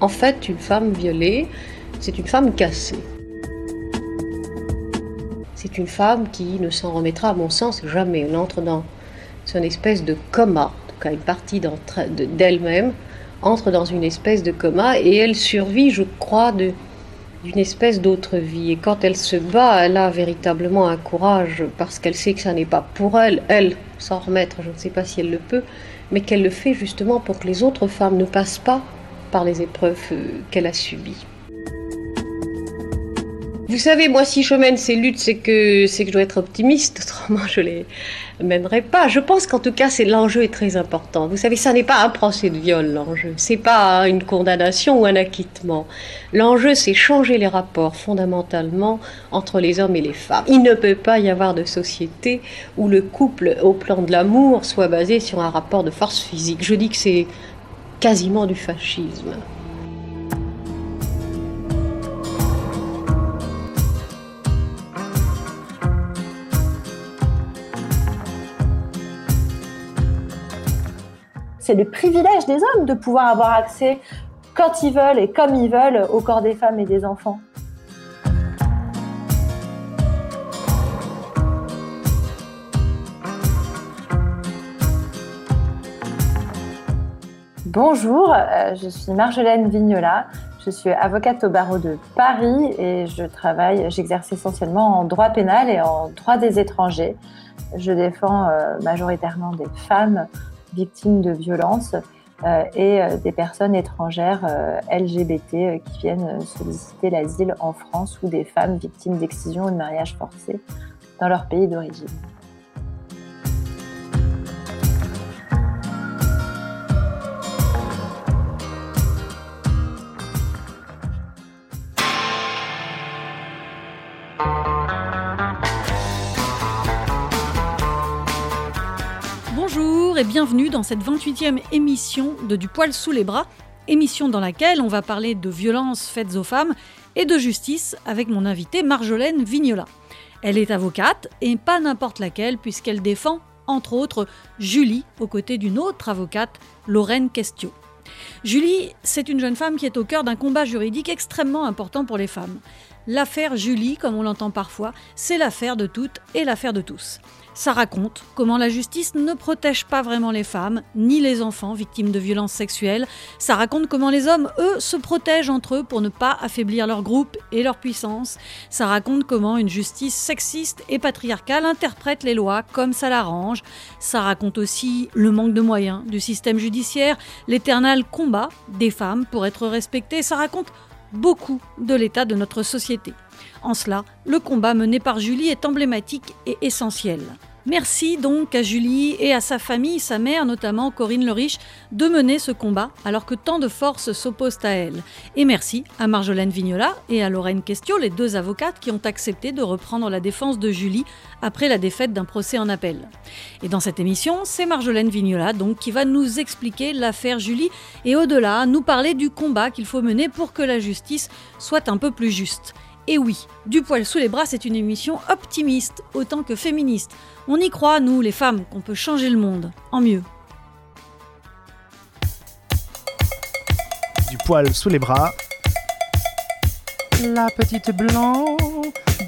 En fait, une femme violée, c'est une femme cassée. C'est une femme qui ne s'en remettra, à mon sens, jamais. Elle entre dans une espèce de coma, en tout cas une partie d'elle-même entre dans une espèce de coma et elle survit, je crois, d'une espèce d'autre vie. Et quand elle se bat, elle a véritablement un courage parce qu'elle sait que ça n'est pas pour elle, elle, s'en remettre, je ne sais pas si elle le peut, mais qu'elle le fait justement pour que les autres femmes ne passent pas les épreuves euh, qu'elle a subies. Vous savez, moi, si je mène ces luttes, c'est que, c'est que je dois être optimiste, autrement je les mènerai pas. Je pense qu'en tout cas, c'est l'enjeu est très important. Vous savez, ça n'est pas un procès de viol, l'enjeu. C'est pas une condamnation ou un acquittement. L'enjeu, c'est changer les rapports fondamentalement entre les hommes et les femmes. Il ne peut pas y avoir de société où le couple, au plan de l'amour, soit basé sur un rapport de force physique. Je dis que c'est quasiment du fascisme. c'est le privilège des hommes de pouvoir avoir accès quand ils veulent et comme ils veulent au corps des femmes et des enfants. Bonjour, euh, je suis Marjolaine Vignola. Je suis avocate au barreau de Paris et je travaille, j'exerce essentiellement en droit pénal et en droit des étrangers. Je défends euh, majoritairement des femmes victimes de violences euh, et des personnes étrangères LGBT qui viennent solliciter l'asile en France ou des femmes victimes d'excision ou de mariage forcé dans leur pays d'origine. Et bienvenue dans cette 28e émission de Du poil sous les bras, émission dans laquelle on va parler de violences faites aux femmes et de justice avec mon invitée Marjolaine Vignola. Elle est avocate et pas n'importe laquelle puisqu'elle défend entre autres Julie aux côtés d'une autre avocate, Lorraine Questio. Julie, c'est une jeune femme qui est au cœur d'un combat juridique extrêmement important pour les femmes. L'affaire Julie, comme on l'entend parfois, c'est l'affaire de toutes et l'affaire de tous. Ça raconte comment la justice ne protège pas vraiment les femmes, ni les enfants victimes de violences sexuelles. Ça raconte comment les hommes, eux, se protègent entre eux pour ne pas affaiblir leur groupe et leur puissance. Ça raconte comment une justice sexiste et patriarcale interprète les lois comme ça l'arrange. Ça raconte aussi le manque de moyens du système judiciaire, l'éternel combat des femmes pour être respectées. Ça raconte beaucoup de l'état de notre société. En cela, le combat mené par Julie est emblématique et essentiel. Merci donc à Julie et à sa famille, sa mère notamment, Corinne Leriche, de mener ce combat alors que tant de forces s'opposent à elle. Et merci à Marjolaine Vignola et à Lorraine Questio, les deux avocates qui ont accepté de reprendre la défense de Julie après la défaite d'un procès en appel. Et dans cette émission, c'est Marjolaine Vignola donc qui va nous expliquer l'affaire Julie et au-delà nous parler du combat qu'il faut mener pour que la justice soit un peu plus juste. Et oui, Du poil sous les bras, c'est une émission optimiste autant que féministe. On y croit, nous, les femmes, qu'on peut changer le monde en mieux. Du poil sous les bras. La petite blanc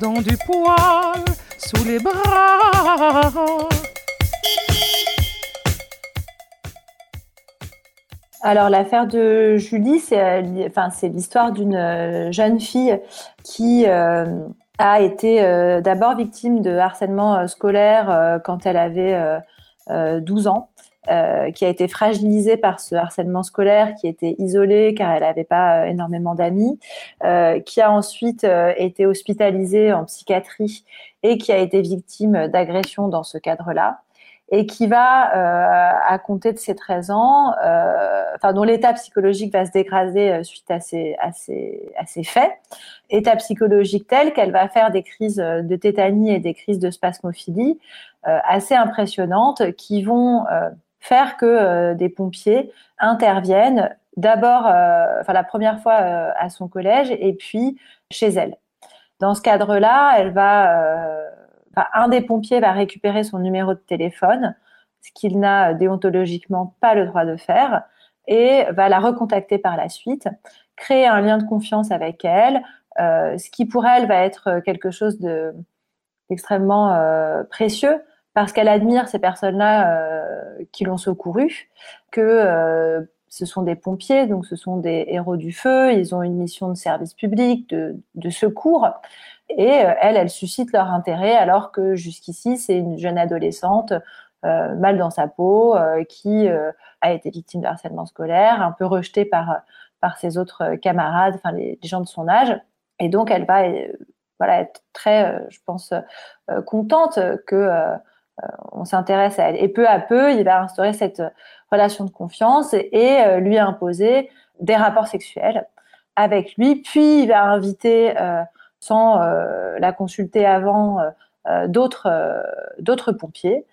dans du poil sous les bras. Alors l'affaire de Julie, c'est euh, enfin, l'histoire d'une euh, jeune fille qui euh, a été d'abord victime de harcèlement scolaire quand elle avait 12 ans. qui a été fragilisée par ce harcèlement scolaire, qui était isolée car elle n'avait pas énormément d'amis, qui a ensuite été hospitalisée en psychiatrie et qui a été victime d'agression dans ce cadre-là et qui va, euh, à compter de ses 13 ans, euh, enfin dont l'état psychologique va se dégrader euh, suite à ces, à ces, à ces faits, état psychologique tel qu'elle va faire des crises de tétanie et des crises de spasmophilie assez impressionnantes qui vont faire que des pompiers interviennent d'abord, enfin la première fois à son collège et puis chez elle. Dans ce cadre-là, elle va un des pompiers va récupérer son numéro de téléphone, ce qu'il n'a déontologiquement pas le droit de faire. et va la recontacter par la suite, créer un lien de confiance avec elle, ce qui pour elle va être quelque chose d'extrêmement précieux parce qu'elle admire ces personnes-là qui l'ont secouru, que ce sont des pompiers, donc ce sont des héros du feu, ils ont une mission de service public, de, secours, et euh, elle, elle suscite leur intérêt, alors que jusqu'ici, c'est une jeune adolescente euh, mal dans sa peau, euh, qui a été victime de harcèlement scolaire, un peu rejetée par, par ses autres camarades, enfin les, gens de son âge, et donc elle va voilà, être très, je pense, contente que on s'intéresse à elle. Et peu à peu, il va instaurer cette relation de confiance et, lui imposer des rapports sexuels avec lui. Puis il va inviter, sans euh, la consulter avant, d'autres d'autres pompiers,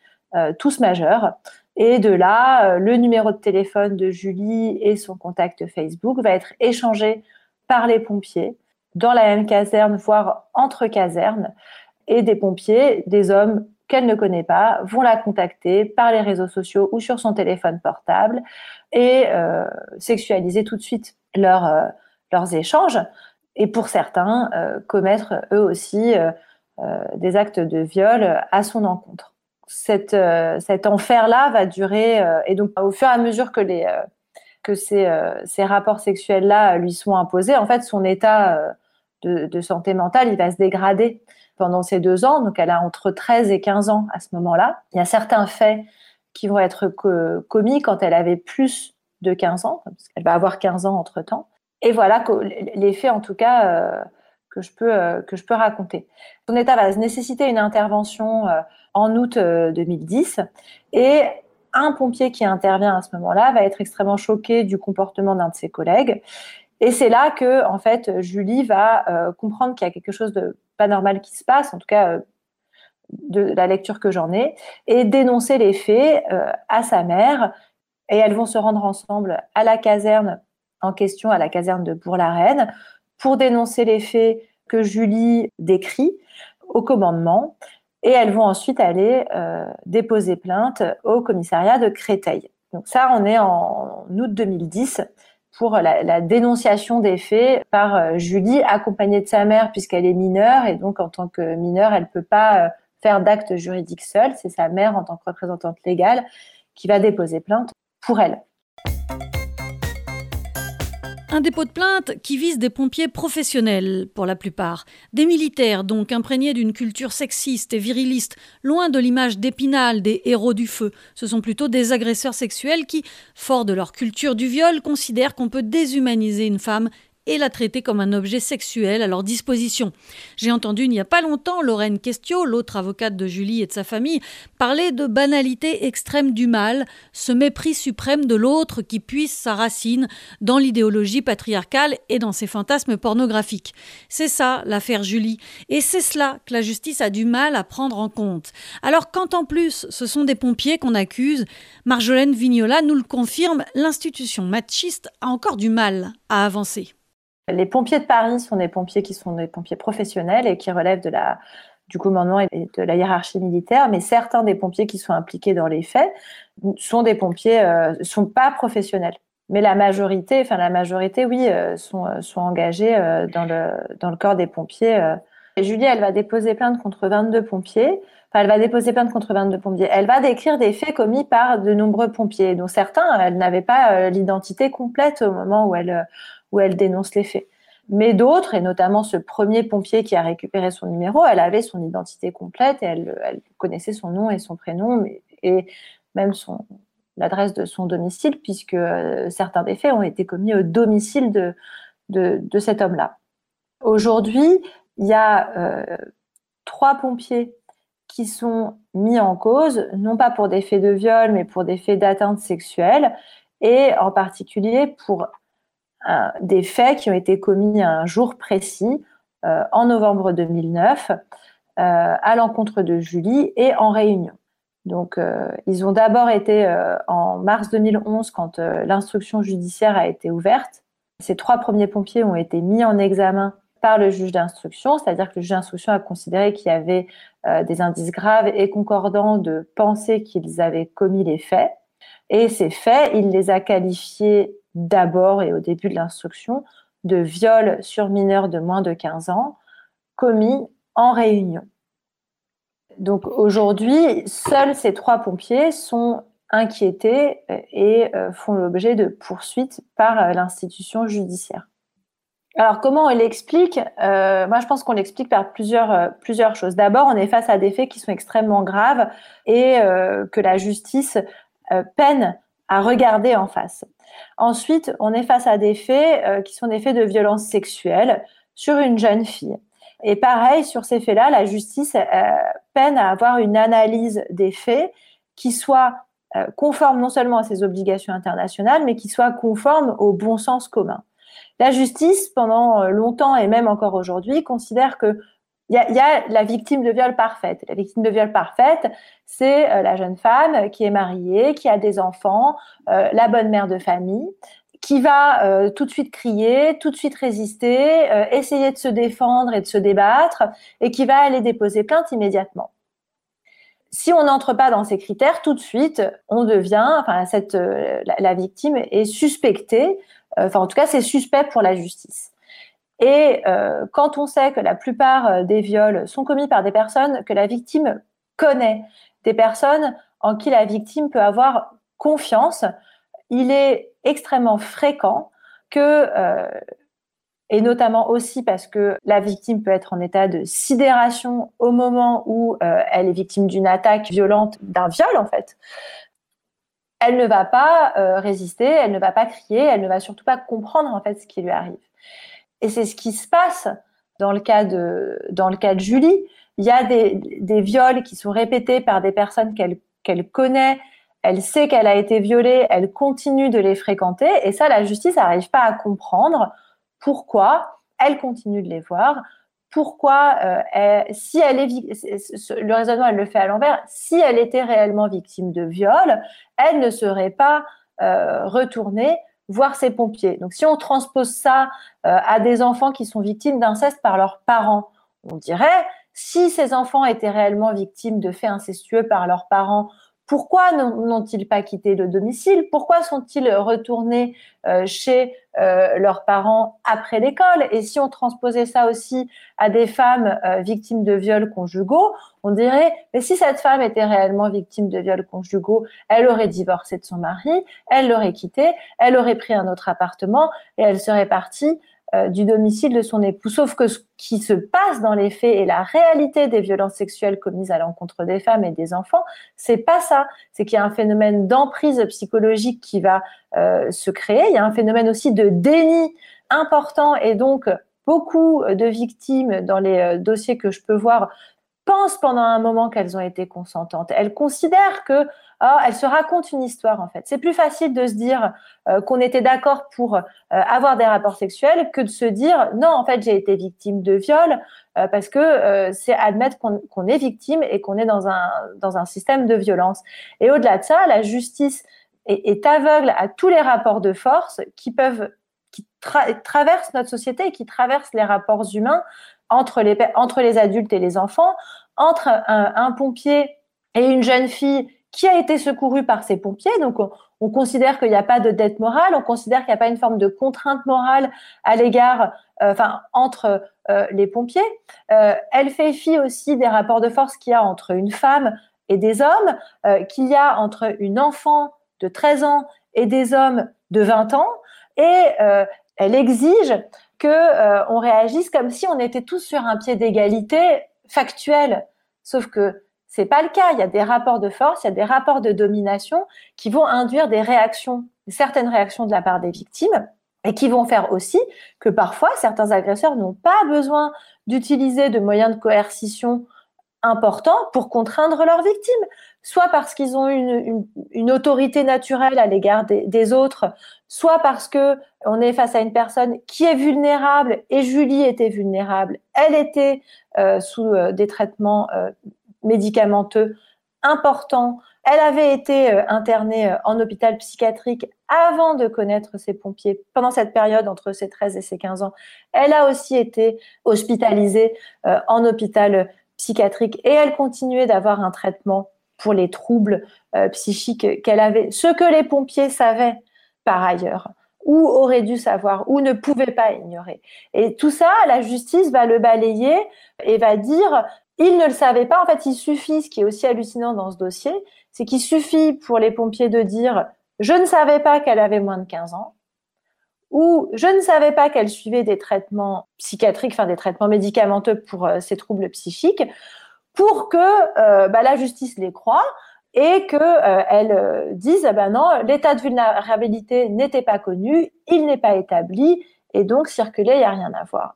tous majeurs. Et de là, le numéro de téléphone de Julie et son contact Facebook va être échangé par les pompiers dans la même caserne, voire entre casernes, et des pompiers, des hommes qu'elle ne connaît pas vont la contacter par les réseaux sociaux ou sur son téléphone portable et euh, sexualiser tout de suite euh, leurs échanges et pour certains euh, commettre eux aussi des actes de viol à son encontre. Cet, enfer-là va durer et donc au fur et à mesure que, ces, rapports sexuels-là lui sont imposés, en fait son état de, de santé mentale il va se dégrader pendant ces deux ans. Donc, elle a entre 13 et 15 ans à ce moment-là. Il y a certains faits qui vont être commis quand elle avait plus de 15 ans, parce qu'elle va avoir 15 ans entre-temps. Et voilà les faits, en tout cas, euh, que, je peux, euh, que je peux raconter. Son état va nécessiter une intervention euh, en août 2010. Et un pompier qui intervient à ce moment-là va être extrêmement choqué du comportement d'un de ses collègues. Et c'est là que, en fait, Julie va comprendre qu'il y a quelque chose de pas normal qui se passe, en tout cas de la lecture que j'en ai, et dénoncer les faits à sa mère. Et elles vont se rendre ensemble à la caserne en question, à la caserne de Bourg-la-Reine, pour dénoncer les faits que Julie décrit au commandement. Et elles vont ensuite aller euh, déposer plainte au commissariat de Créteil. Donc ça, on est en août 2010 pour la, dénonciation des faits par euh, Julie, accompagnée de sa mère puisqu'elle est mineure et donc en tant que mineure, elle peut pas euh, faire d'acte juridique seule. C'est sa mère en tant que représentante légale qui va déposer plainte pour elle. Un dépôt de plainte qui vise des pompiers professionnels, pour la plupart. Des militaires, donc imprégnés d'une culture sexiste et viriliste, loin de l'image d'épinal des héros du feu. Ce sont plutôt des agresseurs sexuels qui, forts de leur culture du viol, considèrent qu'on peut déshumaniser une femme et la traiter comme un objet sexuel à leur disposition. J'ai entendu il n'y a pas longtemps Lorraine Questiot, l'autre avocate de Julie et de sa famille, parler de banalité extrême du mal, ce mépris suprême de l'autre qui puise sa racine dans l'idéologie patriarcale et dans ses fantasmes pornographiques. C'est ça l'affaire Julie, et c'est cela que la justice a du mal à prendre en compte. Alors quand en plus ce sont des pompiers qu'on accuse, Marjolaine Vignola nous le confirme, l'institution machiste a encore du mal à avancer. Les pompiers de Paris sont des pompiers qui sont des pompiers professionnels et qui relèvent du commandement et de la hiérarchie militaire, mais certains des pompiers qui sont impliqués dans les faits sont des pompiers, euh, sont pas professionnels. Mais la majorité, enfin la majorité, oui, euh, sont, euh, sont engagés euh, dans, le, dans le corps des pompiers. Julie, elle va déposer plainte contre 22 pompiers. Elle va déposer plainte contre 22 pompiers. Elle va décrire des faits commis par de nombreux pompiers, dont certains, elle n'avait pas l'identité complète au moment où elle, où elle dénonce les faits. Mais d'autres, et notamment ce premier pompier qui a récupéré son numéro, elle avait son identité complète et elle, connaissait son nom et son prénom et même son, l'adresse de son domicile, puisque euh, certains des faits ont été commis au domicile de, de, cet homme-là. Aujourd'hui, il y a euh, trois pompiers qui sont mis en cause, non pas pour des faits de viol, mais pour des faits d'atteinte sexuelle, et en particulier pour des faits qui ont été commis à un jour précis, euh, en novembre 2009, euh, à l'encontre de Julie et en réunion. Donc, euh, ils ont d'abord été en mars 2011 quand l'instruction judiciaire a été ouverte. Ces trois premiers pompiers ont été mis en examen par le juge d'instruction, c'est-à-dire que le juge d'instruction a considéré qu'il y avait des indices graves et concordants de penser qu'ils avaient commis les faits. Et ces faits, il les a qualifiés d'abord et au début de l'instruction de viol sur mineurs de moins de 15 ans commis en réunion. Donc aujourd'hui, seuls ces trois pompiers sont inquiétés et euh, font l'objet de poursuites par euh, l'institution judiciaire. Alors comment on l'explique? Euh, Moi, je pense qu'on l'explique par plusieurs, plusieurs choses. D'abord, on est face à des faits qui sont extrêmement graves et que la justice peine à regarder en face. Ensuite, on est face à des faits qui sont des faits de violence sexuelle sur une jeune fille. Et pareil, sur ces faits-là, la justice peine à avoir une analyse des faits qui soit euh, conforme non seulement à ses obligations internationales, mais qui soit conforme au bon sens commun. La justice, pendant euh, longtemps et même encore aujourd'hui, considère que il y, a, la victime de viol parfaite. La victime de viol parfaite, c'est euh, la jeune femme qui est mariée, qui a des enfants, la bonne mère de famille, qui va tout de suite crier, tout de suite résister, essayer de se défendre et de se débattre, et qui va aller déposer plainte immédiatement si on n'entre pas dans ces critères, tout de suite, on devient, enfin, cette, euh, la, victime est suspectée, euh, enfin, en tout cas, c'est suspect pour la justice. Et euh, quand on sait que la plupart des viols sont commis par des personnes que la victime connaît, des personnes en qui la victime peut avoir confiance, il est extrêmement fréquent que et notamment aussi parce que la victime peut être en état de sidération au moment où euh, elle est victime d'une attaque violente, d'un viol en fait. Elle ne va pas euh, résister, elle ne va pas crier, elle ne va surtout pas comprendre en fait ce qui lui arrive. Et c'est ce qui se passe dans le cas de, dans le cas de Julie. Il y a des, des viols qui sont répétés par des personnes qu'elle qu'elle connaît, elle sait qu'elle a été violée, elle continue de les fréquenter, et ça, la justice n'arrive pas à comprendre pourquoi elle continue de les voir, pourquoi, euh, si elle est, le raisonnement, elle le fait à l'envers, si elle était réellement victime de viol, elle ne serait pas euh, retournée voir ses pompiers. Donc, si on transpose ça euh, à des enfants qui sont victimes d'inceste par leurs parents, on dirait, si ces enfants étaient réellement victimes de faits incestueux par leurs parents, pourquoi n'ont-ils pas quitté le domicile? Pourquoi sont-ils retournés euh, chez euh, leurs parents après l'école? Et si on transposait ça aussi à des femmes euh, victimes de viols conjugaux, on dirait, mais si cette femme était réellement victime de viols conjugaux, elle aurait divorcé de son mari, elle l'aurait quitté, elle aurait pris un autre appartement et elle serait partie euh, du domicile de son époux. Sauf que ce qui se passe dans les faits et la réalité des violences sexuelles commises à l'encontre des femmes et des enfants, c'est pas ça. C'est qu'il y a un phénomène d'emprise psychologique qui va euh, se créer. Il y a un phénomène aussi de déni important et donc beaucoup de victimes dans les euh, dossiers que je peux voir pensent pendant un moment qu'elles ont été consentantes. Elles considèrent que oh, elles se racontent une histoire en fait. C'est plus facile de se dire euh, qu'on était d'accord pour euh, avoir des rapports sexuels que de se dire non en fait j'ai été victime de viol euh, parce que c'est admettre qu'on est victime et qu'on est dans un dans un système de violence. Et au-delà de ça, la justice est, est, aveugle à tous les rapports de force qui peuvent qui traversent notre société et qui traversent les rapports humains entre les, entre les adultes et les enfants, entre un, pompier et une jeune fille qui a été secourue par ces pompiers. Donc, on, considère qu'il n'y a pas de dette morale, on considère qu'il n'y a pas une forme de contrainte morale à l'égard, euh, enfin, entre euh, les pompiers. Euh, elle fait fi aussi des rapports de force qu'il y a entre une femme et des hommes, qu'il y a entre une enfant de 13 ans et des hommes de 20 ans. Et elle exige que euh, on réagisse comme si on était tous sur un pied d'égalité factuel. Sauf que c'est pas le cas. Il y a des rapports de force, il y a des rapports de domination qui vont induire des réactions, certaines réactions de la part des victimes et qui vont faire aussi que parfois certains agresseurs n'ont pas besoin d'utiliser de moyens de coercition importants pour contraindre leurs victimes, soit parce qu'ils ont une, une, autorité naturelle à l'égard des, des, autres, soit parce que on est face à une personne qui est vulnérable et Julie était vulnérable, elle était euh, sous euh, des traitements euh, médicamenteux importants, elle avait été internée en hôpital psychiatrique avant de connaître ses pompiers pendant cette période entre ses 13 et ses 15 ans. Elle a aussi été hospitalisée en hôpital psychiatrique et elle continuait d'avoir un traitement pour les troubles psychiques qu'elle avait, ce que les pompiers savaient par ailleurs ou auraient dû savoir, ou ne pouvaient pas ignorer. Et tout ça, la justice va le balayer et va dire, il ne le savait pas. En fait, il suffit, ce qui est aussi hallucinant dans ce dossier, c'est qu'il suffit pour les pompiers de dire, je ne savais pas qu'elle avait moins de 15 ans, ou je ne savais pas qu'elle suivait des traitements psychiatriques, enfin des traitements médicamenteux pour euh, ses troubles psychiques, pour que euh, bah, la justice les croie et qu'elle euh, euh, dise ah ben non, l'état de vulnérabilité n'était pas connu, il n'est pas établi, et donc circuler, il n'y a rien à voir.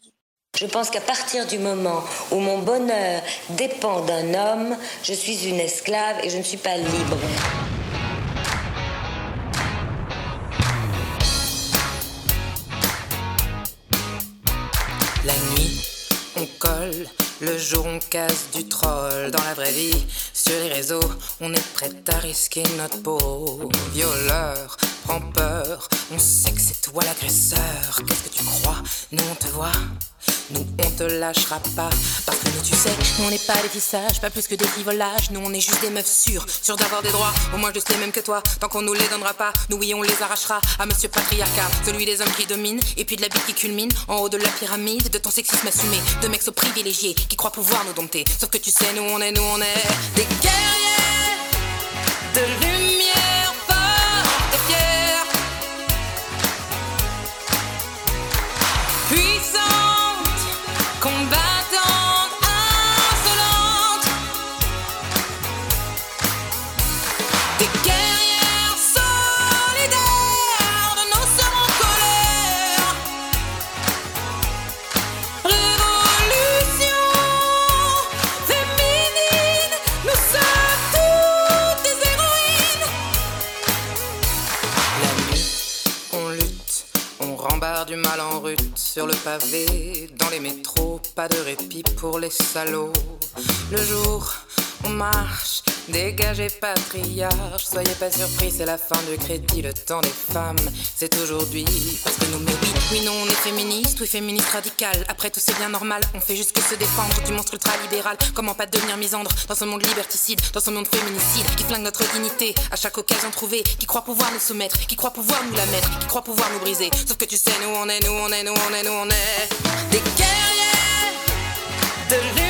Je pense qu'à partir du moment où mon bonheur dépend d'un homme, je suis une esclave et je ne suis pas libre. La nuit, on colle le jour, on casse du troll. Dans la vraie vie, sur les réseaux, on est prêt à risquer notre peau. Violeur, prends peur, on sait que c'est toi l'agresseur. Qu'est-ce que tu crois? Nous, on te voit. Nous, on te lâchera pas. Parce que tu sais, nous, on n'est pas des tissages, pas plus que des volages. Nous, on est juste des meufs sûres, sûres d'avoir des droits. Au moins, juste les mêmes que toi. Tant qu'on nous les donnera pas, nous, oui, on les arrachera à monsieur patriarcat. Celui des hommes qui dominent, et puis de la bite qui culmine en haut de la pyramide de ton sexisme assumé. De mecs so privilégiés qui croient pouvoir nous dompter. Sauf que tu sais, nous, on est, nous, on est des guerriers de lumière mal en rute sur le pavé, dans les métros, pas de répit pour les salauds. Le jour, on marche, dégagez patriarche, soyez pas surpris, c'est la fin du crédit, le temps des femmes, c'est aujourd'hui, parce que nous, mais oui, oui, non, on est féministe, oui, féministe radical, après tout c'est bien normal, on fait juste que se défendre. Du monstre ultra-libéral, comment pas devenir misandre dans ce monde liberticide, dans ce monde féminicide, qui flingue notre dignité, à chaque occasion trouvée, qui croit pouvoir nous soumettre, qui croit pouvoir nous la mettre, qui croit pouvoir nous briser, sauf que tu sais, nous on est, nous on est, nous on est, nous on est des guerriers de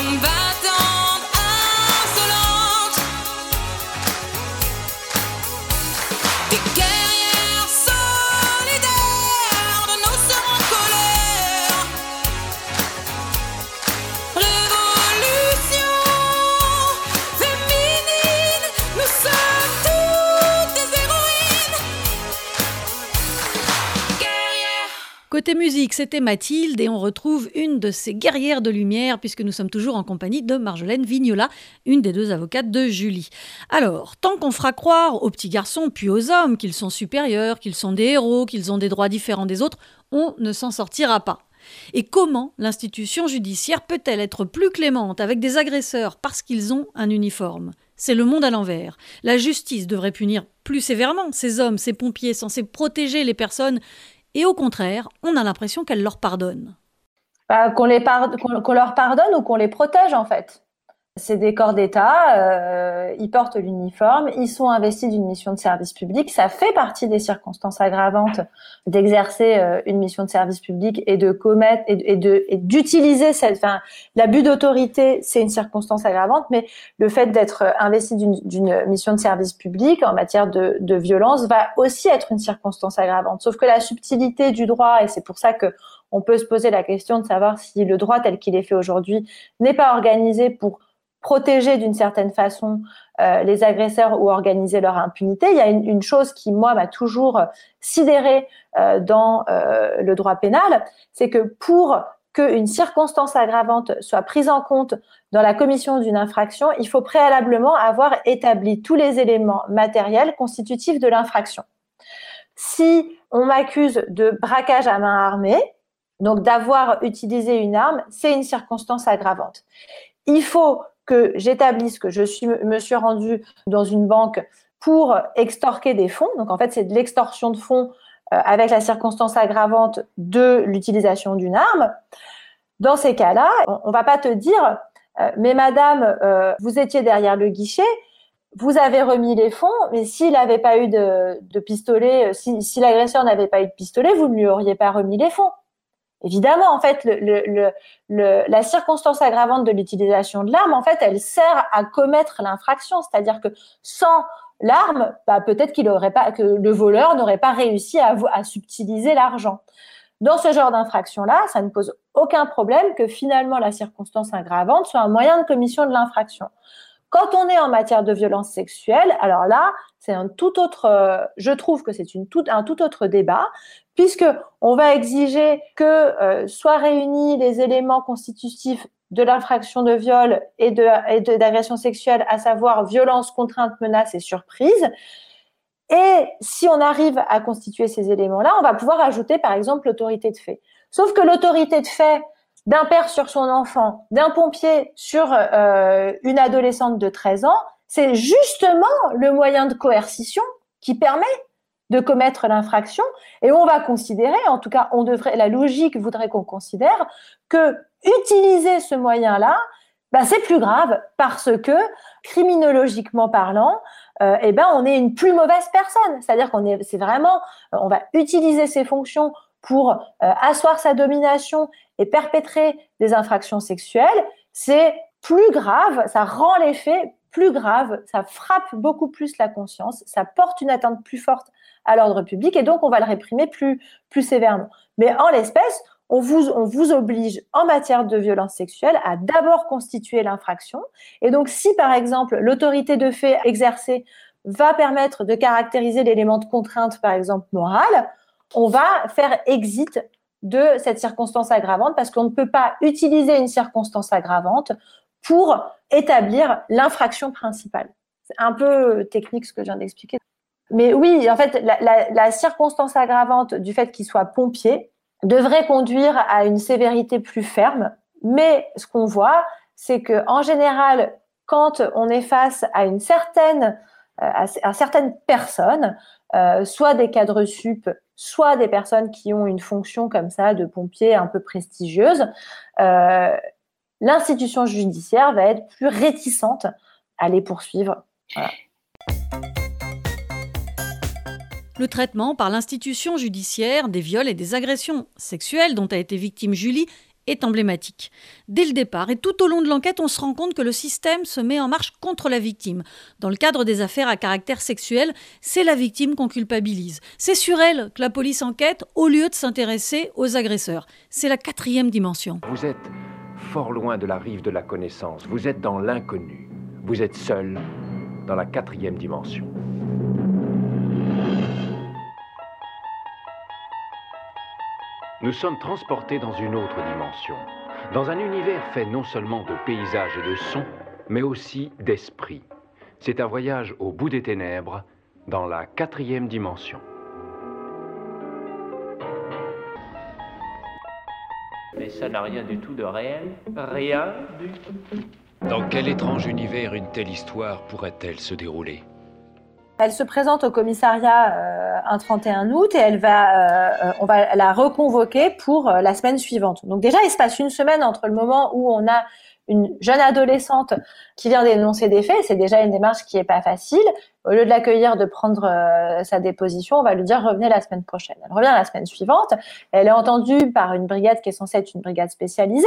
come back c'était Mathilde et on retrouve une de ces guerrières de lumière puisque nous sommes toujours en compagnie de Marjolaine Vignola, une des deux avocates de Julie. Alors, tant qu'on fera croire aux petits garçons puis aux hommes qu'ils sont supérieurs, qu'ils sont des héros, qu'ils ont des droits différents des autres, on ne s'en sortira pas. Et comment l'institution judiciaire peut-elle être plus clémente avec des agresseurs parce qu'ils ont un uniforme? C'est le monde à l'envers. La justice devrait punir plus sévèrement ces hommes, ces pompiers censés protéger les personnes, et au contraire, on a l'impression qu'elle leur pardonne. bah, qu'on les qu'on leur pardonne ou qu'on les protège en fait. C'est des corps d'État, euh, ils portent l'uniforme, ils sont investis d'une mission de service public. Ça fait partie des circonstances aggravantes d'exercer euh, une mission de service public et de commettre et, d'utiliser cette. Enfin, l'abus d'autorité, c'est une circonstance aggravante, mais le fait d'être investi d'une mission de service public en matière de, de violence va aussi être une circonstance aggravante. Sauf que la subtilité du droit, et c'est pour ça que on peut se poser la question de savoir si le droit tel qu'il est fait aujourd'hui n'est pas organisé pour protéger d'une certaine façon euh, les agresseurs ou organiser leur impunité. Il y a une, chose qui, moi, m'a toujours euh, dans euh, le droit pénal, c'est que pour qu'une circonstance aggravante soit prise en compte dans la commission d'une infraction, il faut préalablement avoir établi tous les éléments matériels constitutifs de l'infraction. Si on m'accuse de braquage à main armée, donc d'avoir utilisé une arme, c'est une circonstance aggravante. Il faut que j'établisse que je suis, me suis rendu dans une banque pour extorquer des fonds. Donc en fait, c'est de l'extorsion de fonds euh, avec la circonstance aggravante de l'utilisation d'une arme. Dans ces cas-là, on, ne va pas te dire, euh, mais madame, euh, vous étiez derrière le guichet, vous avez remis les fonds, mais s'il n'avait pas eu de, de pistolet, si, si l'agresseur n'avait pas eu de pistolet, vous ne lui auriez pas remis les fonds. Évidemment, en fait, la circonstance aggravante de l'utilisation de l'arme, en fait, elle sert à commettre l'infraction. C'est-à-dire que sans l'arme, bah, peut-être qu'il aurait pas, que le voleur n'aurait pas réussi à, à subtiliser l'argent. Dans ce genre d'infraction-là, ça ne pose aucun problème que finalement la circonstance aggravante soit un moyen de commission de l'infraction. Quand on est en matière de violence sexuelle, alors là, c'est un tout autre, euh, je trouve que c'est un tout autre débat, puisque on va exiger que euh, soient réunis les éléments constitutifs de l'infraction de viol et de d'agression sexuelle, à savoir violence, contrainte, menace et surprise. Et si on arrive à constituer ces éléments-là, on va pouvoir ajouter par exemple l'autorité de fait. Sauf que l'autorité de fait, d'un père sur son enfant, d'un pompier sur euh, une adolescente de 13 ans, c'est justement le moyen de coercition qui permet de commettre l'infraction et on va considérer, en tout cas, on devrait, la logique voudrait qu'on considère que utiliser ce moyen-là, bah, c'est plus grave parce que criminologiquement parlant, euh, eh ben on est une plus mauvaise personne. C'est-à-dire qu'on est, c'est vraiment, on va utiliser ces fonctions pour euh, asseoir sa domination et perpétrer des infractions sexuelles, c'est plus grave, ça rend les faits plus graves, ça frappe beaucoup plus la conscience, ça porte une atteinte plus forte à l'ordre public et donc on va le réprimer plus, plus sévèrement. Mais en l'espèce, on vous, on vous oblige en matière de violence sexuelle à d'abord constituer l'infraction. Et donc si par exemple l'autorité de fait exercée va permettre de caractériser l'élément de contrainte, par exemple morale, on va faire exit de cette circonstance aggravante parce qu'on ne peut pas utiliser une circonstance aggravante pour établir l'infraction principale. C'est un peu technique ce que je viens d'expliquer. Mais oui, en fait, la, circonstance aggravante du fait qu'il soit pompier devrait conduire à une sévérité plus ferme. Mais ce qu'on voit, c'est que en général, quand on est face à une certaine, euh, à, certaines personnes, euh, soit des cadres sup, soit des personnes qui ont une fonction comme ça de pompier un peu prestigieuse, euh, l'institution judiciaire va être plus réticente à les poursuivre. Le traitement par l'institution judiciaire des viols et des agressions sexuelles dont a été victime Julie est emblématique. Dès le départ et tout au long de l'enquête, on se rend compte que le système se met en marche contre la victime. Dans le cadre des affaires à caractère sexuel, c'est la victime qu'on culpabilise. C'est sur elle que la police enquête au lieu de s'intéresser aux agresseurs. C'est la quatrième dimension. Vous êtes fort loin de la rive de la connaissance. Vous êtes dans l'inconnu. Vous êtes seul dans la quatrième dimension. Nous sommes transportés dans une autre dimension, dans un univers fait non seulement de paysages et de sons, mais aussi d'esprit. C'est un voyage au bout des ténèbres, dans la quatrième dimension. Mais ça n'a rien du tout de réel, rien du tout. Dans quel étrange univers une telle histoire pourrait-elle se dérouler? Elle se présente au commissariat euh, un 31 août et elle va, euh, on va la reconvoquer pour euh, la semaine suivante. Donc déjà, il se passe une semaine entre le moment où on a une jeune adolescente qui vient dénoncer des faits, c'est déjà une démarche qui est pas facile. Au lieu de l'accueillir, de prendre euh, sa déposition, on va lui dire revenez la semaine prochaine. Elle revient la semaine suivante. Elle est entendue par une brigade qui est censée être une brigade spécialisée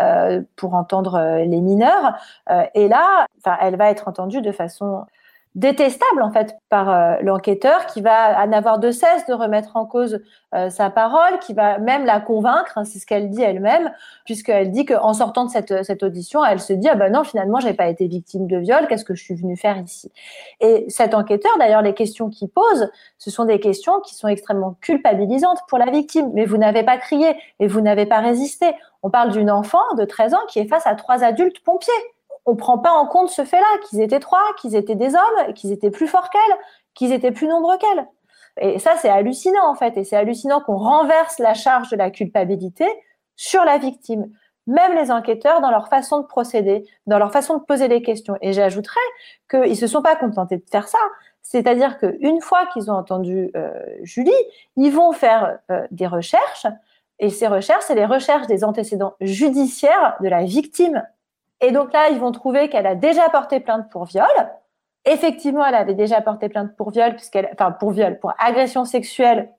euh, pour entendre euh, les mineurs. et là, elle va être entendue de façon détestable en fait par euh, l'enquêteur qui va n'avoir de cesse de remettre en cause euh, sa parole, qui va même la convaincre, hein, c'est ce qu'elle dit elle-même, puisqu'elle dit qu'en sortant de cette, cette audition, elle se dit ah ben non finalement j'ai pas été victime de viol, qu'est-ce que je suis venue faire ici? Et cet enquêteur, d'ailleurs, les questions qu'il pose, ce sont des questions qui sont extrêmement culpabilisantes pour la victime. Mais vous n'avez pas crié et vous n'avez pas résisté. On parle d'une enfant de 13 ans qui est face à trois adultes pompiers on prend pas en compte ce fait-là, qu'ils étaient trois, qu'ils étaient des hommes, qu'ils étaient plus forts qu'elle, qu'ils étaient plus nombreux qu'elle. Et ça, c'est hallucinant en fait. Et c'est hallucinant qu'on renverse la charge de la culpabilité sur la victime. Même les enquêteurs, dans leur façon de procéder, dans leur façon de poser les questions. Et j'ajouterais qu'ils ne se sont pas contentés de faire ça. C'est-à-dire qu'une fois qu'ils ont entendu euh, Julie, ils vont faire euh, des recherches. Et ces recherches, c'est les recherches des antécédents judiciaires de la victime et donc là, ils vont trouver qu'elle a déjà porté plainte pour viol. Effectivement, elle avait déjà porté plainte pour viol, puisqu'elle, enfin pour viol, pour agression sexuelle,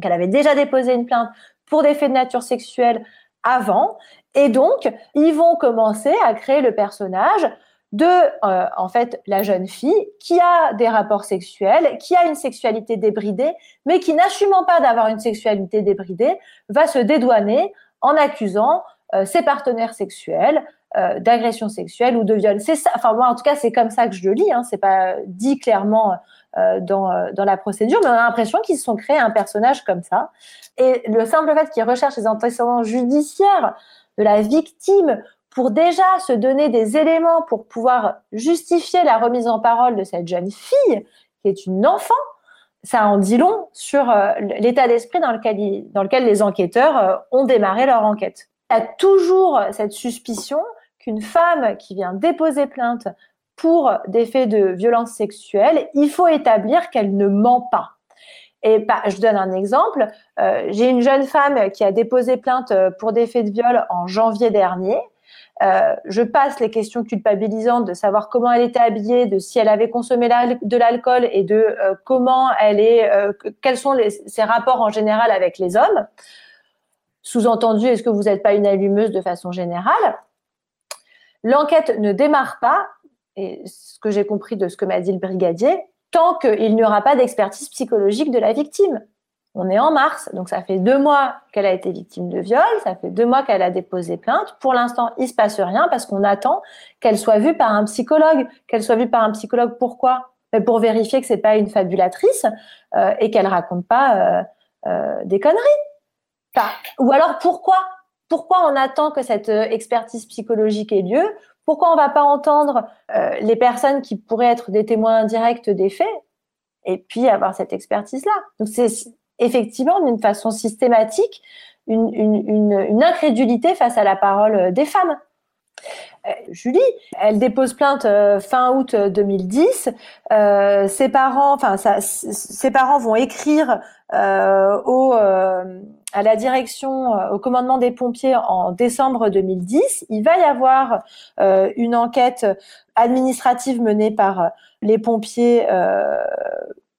qu'elle avait déjà déposé une plainte pour des faits de nature sexuelle avant. Et donc, ils vont commencer à créer le personnage de, euh, en fait, la jeune fille qui a des rapports sexuels, qui a une sexualité débridée, mais qui, n'assumant pas d'avoir une sexualité débridée, va se dédouaner en accusant euh, ses partenaires sexuels euh, d'agression sexuelle ou de viol. C'est. Enfin moi, en tout cas, c'est comme ça que je le lis. Hein. C'est pas dit clairement euh, dans, dans la procédure, mais on a l'impression qu'ils se sont créés un personnage comme ça. Et le simple fait qu'ils recherchent les antécédents judiciaires de la victime pour déjà se donner des éléments pour pouvoir justifier la remise en parole de cette jeune fille qui est une enfant, ça en dit long sur l'état d'esprit dans lequel, dans lequel les enquêteurs ont démarré leur enquête y a toujours cette suspicion qu'une femme qui vient déposer plainte pour des faits de violence sexuelle, il faut établir qu'elle ne ment pas. Et bah, je donne un exemple. Euh, j'ai une jeune femme qui a déposé plainte pour des faits de viol en janvier dernier. Euh, je passe les questions culpabilisantes de savoir comment elle était habillée, de si elle avait consommé de l'alcool et de euh, comment elle est, quels sont ses rapports en général avec les hommes. Sous-entendu, est-ce que vous n'êtes pas une allumeuse de façon générale? L'enquête ne démarre pas, et ce que j'ai compris de ce que m'a dit le brigadier, tant qu'il n'y aura pas d'expertise psychologique de la victime. On est en mars, donc ça fait deux mois qu'elle a été victime de viol, ça fait deux mois qu'elle a déposé plainte. Pour l'instant, il se passe rien parce qu'on attend qu'elle soit vue par un psychologue. Qu'elle soit vue par un psychologue, pourquoi? Ben, Pour vérifier que c'est pas une fabulatrice euh, et qu'elle raconte pas euh, euh, des conneries ou alors pourquoi? Pourquoi on attend que cette euh, expertise psychologique ait lieu? Pourquoi on ne va pas entendre euh, les personnes qui pourraient être des témoins indirects des faits et puis avoir cette expertise-là? Donc c'est effectivement d'une façon systématique une, incrédulité face à la parole euh, des femmes. Julie, elle dépose plainte fin août 2010. ses parents, ses parents vont écrire au à la direction, euh, au commandement des pompiers en décembre 2010. Il va y avoir euh, une enquête administrative menée par euh, les pompiers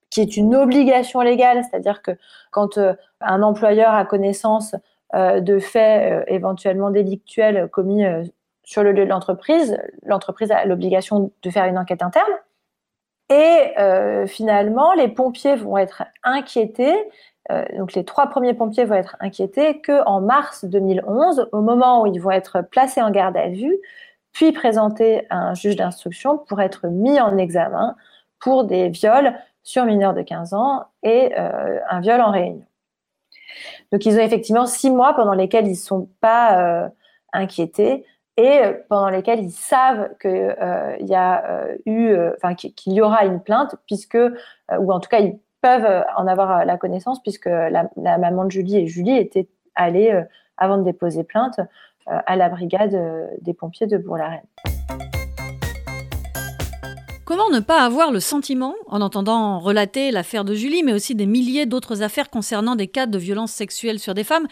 qui est une obligation légale, c'est-à-dire que quand un employeur a connaissance de faits éventuellement délictuels commis sur le lieu de l'entreprise, l'entreprise a l'obligation de faire une enquête interne. Et finalement, les pompiers vont être inquiétés euh, donc les trois premiers pompiers vont être inquiétés que en mars 2011, au moment où ils vont être placés en garde à vue, puis présentés à un juge d'instruction pour être mis en examen pour des viols sur mineurs de 15 ans et euh, un viol en réunion. Donc ils ont effectivement six mois pendant lesquels ils ne sont pas euh, inquiétés et pendant lesquels ils savent qu'il y aura une plainte puisque, ou en tout cas ils peuvent euh, en avoir euh, la connaissance puisque la, maman de Julie et Julie étaient allées, euh, avant de déposer plainte, à la brigade des pompiers de Bourg-la-Reine. Comment ne pas avoir le sentiment, en entendant relater l'affaire de Julie, mais aussi des milliers d'autres affaires concernant des cas de violences sexuelles sur des femmes,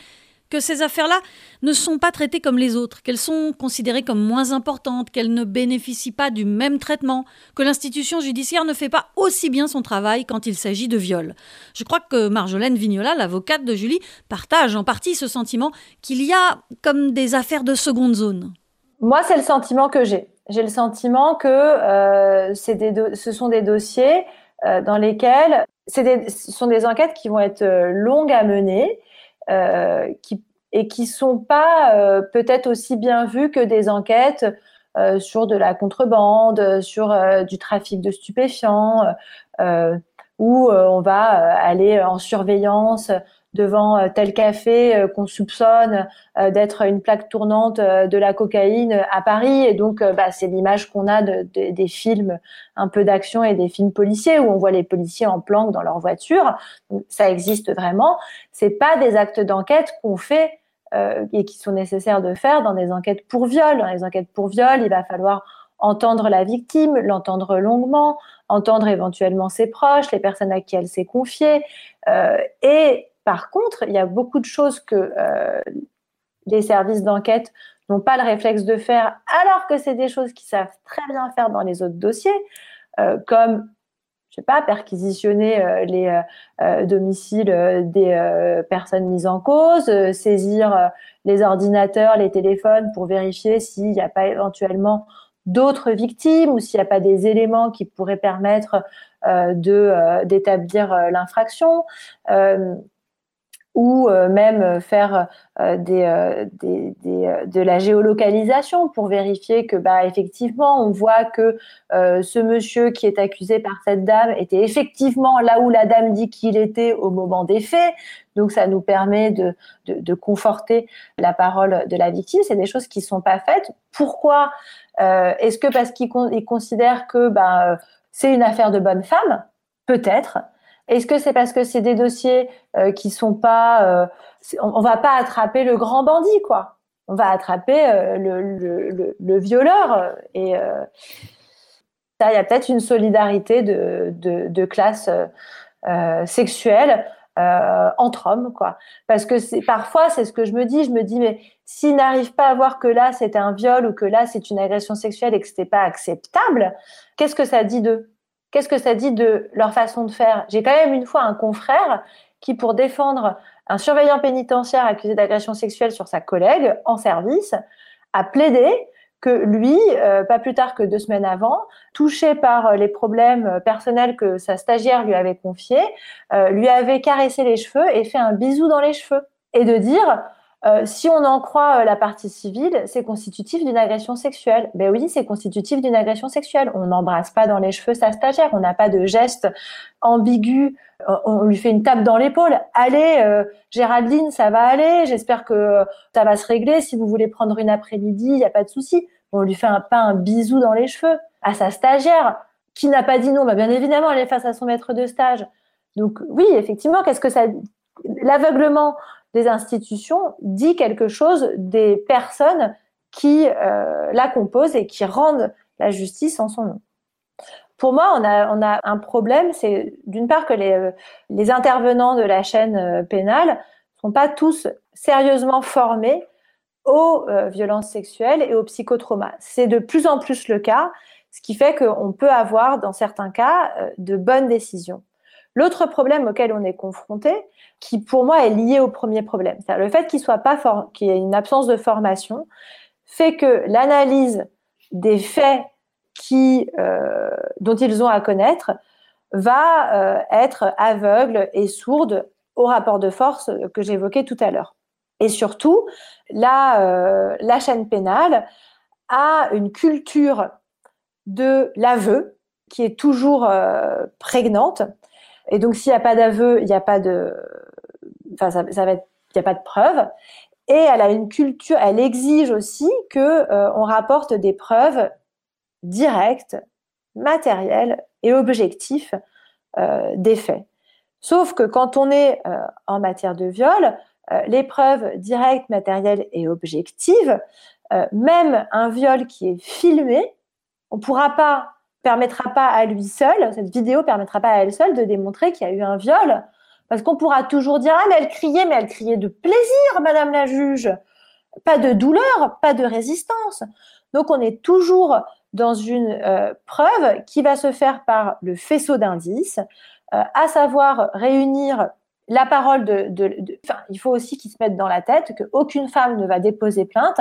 que ces affaires-là ne sont pas traitées comme les autres, qu'elles sont considérées comme moins importantes, qu'elles ne bénéficient pas du même traitement, que l'institution judiciaire ne fait pas aussi bien son travail quand il s'agit de viol. Je crois que Marjolaine Vignola, l'avocate de Julie, partage en partie ce sentiment qu'il y a comme des affaires de seconde zone. Moi, c'est le sentiment que j'ai. J'ai le sentiment que euh, ce sont des dossiers euh, dans lesquels ce sont des enquêtes qui vont être euh, longues à mener, qui, et qui sont pas euh, peut-être aussi bien vues que des enquêtes euh, sur de la contrebande, sur du trafic de stupéfiants, où on va aller en surveillance devant tel café qu'on soupçonne d'être une plaque tournante de la cocaïne à Paris. Et donc, bah, c'est l'image qu'on a de, des films un peu d'action et des films policiers où on voit les policiers en planque dans leur voiture. ça existe vraiment. C'est pas des actes d'enquête qu'on fait euh, et qui sont nécessaires de faire dans des enquêtes pour viol. Dans les enquêtes pour viol, il va falloir entendre la victime, l'entendre longuement, entendre éventuellement ses proches, les personnes à qui elle s'est confiée. Euh, et par contre, il y a beaucoup de choses que euh, les services d'enquête n'ont pas le réflexe de faire, alors que c'est des choses qu'ils savent très bien faire dans les autres dossiers, euh, comme je sais pas, perquisitionner euh, les domiciles des personnes mises en cause, saisir les ordinateurs, les téléphones pour vérifier s'il n'y a pas éventuellement d'autres victimes ou s'il n'y a pas des éléments qui pourraient permettre d'établir l'infraction ou euh, même faire euh, des, euh, des, des, de la géolocalisation pour vérifier que bah, effectivement on voit que ce monsieur qui est accusé par cette dame était effectivement là où la dame dit qu'il était au moment des faits. Donc ça nous permet de, de, de conforter la parole de la victime. C'est des choses qui sont pas faites. Pourquoi Est-ce que parce qu'ils considèrent que bah, c'est une affaire de bonne femme? Peut-être. Est-ce que c'est parce que c'est des dossiers euh, qui sont pas, euh, on, va pas attraper le grand bandit quoi. On va attraper euh, le, le, violeur et ça, il y a peut-être une solidarité de classe sexuelle entre hommes quoi. Parce que c'est parfois c'est ce que je me dis, je me dis mais s'ils n'arrivent pas à voir que là c'est un viol ou que là c'est une agression sexuelle et que c'était pas acceptable, qu'est-ce que ça dit d'eux? Qu'est-ce que ça dit de leur façon de faire? J'ai quand même une fois un confrère qui, pour défendre un surveillant pénitentiaire accusé d'agression sexuelle sur sa collègue en service, a plaidé que lui, euh, pas plus tard que deux semaines avant, touché par euh, les problèmes personnels que sa stagiaire lui avait confiés, euh, lui avait caressé les cheveux et fait un bisou dans les cheveux. Et de dire, euh, si on en croit euh, la partie civile, c'est constitutif d'une agression sexuelle. Ben oui, c'est constitutif d'une agression sexuelle. On n'embrasse pas dans les cheveux sa stagiaire, on n'a pas de geste ambigu, euh, on lui fait une tape dans l'épaule. Allez, Géraldine, ça va aller. J'espère que ça va se régler. Si vous voulez prendre une après-midi, il n'y a pas de souci. On lui fait un, pas un bisou dans les cheveux à sa stagiaire qui n'a pas dit non. Ben bien évidemment, elle est face à son maître de stage. Donc oui, effectivement, qu'est-ce que ça l'aveuglement des institutions dit quelque chose des personnes qui euh, la composent et qui rendent la justice en son nom. Pour moi, on a, un problème, c'est d'une part que les, euh, intervenants de la chaîne euh, pénale sont pas tous sérieusement formés aux violences sexuelles et aux psychotraumas. C'est de plus en plus le cas, ce qui fait qu'on peut avoir, dans certains cas, de bonnes décisions. L'autre problème auquel on est confronté, qui pour moi est lié au premier problème, c'est le fait qu'il soit pas fort, qu'il y ait une absence de formation, fait que l'analyse des faits qui, euh, dont ils ont à connaître va euh, être aveugle et sourde au rapport de force que j'évoquais tout à l'heure. Et surtout, la, euh, la chaîne pénale a une culture de l'aveu qui est toujours prégnante et donc, s'il n'y a pas d'aveu, il n'y a pas de, enfin, ça, va être, il n'y a pas de preuve. Et elle a une culture, elle exige aussi que euh, on rapporte des preuves directes, matérielles et objectives euh, des faits. Sauf que quand on est euh, en matière de viol, les preuves directes, matérielles et objectives, même un viol qui est filmé, on ne pourra pas permettra pas à lui seul, cette vidéo permettra pas à elle seule de démontrer qu'il y a eu un viol. Parce qu'on pourra toujours dire Ah, mais elle criait, mais elle criait de plaisir, Madame la juge. Pas de douleur, pas de résistance. Donc on est toujours dans une euh, preuve qui va se faire par le faisceau d'indices, euh, à savoir réunir la parole de... de, il faut aussi qu'ils se mettent dans la tête qu'aucune femme ne va déposer plainte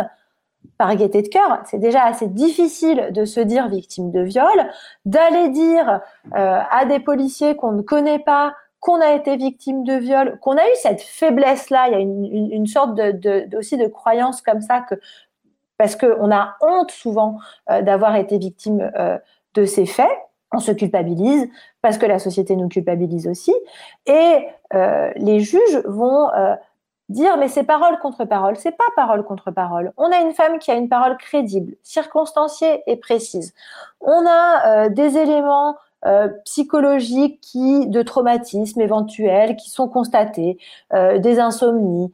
par gaieté de cœur. C'est déjà assez difficile de se dire victime de viol, d'aller dire euh, à des policiers qu'on ne connaît pas qu'on a été victime de viol, qu'on a eu cette faiblesse-là. Il y a une, sorte de, aussi de croyance comme ça que parce qu'on a honte souvent euh, d'avoir été victime euh, de ces faits. On se culpabilise parce que la société nous culpabilise aussi. Et les juges vont dire mais c'est parole contre parole, c'est pas parole contre parole. On a une femme qui a une parole crédible, circonstanciée et précise. On a des éléments psychologiques qui, de traumatismes éventuels qui sont constatés, des insomnies,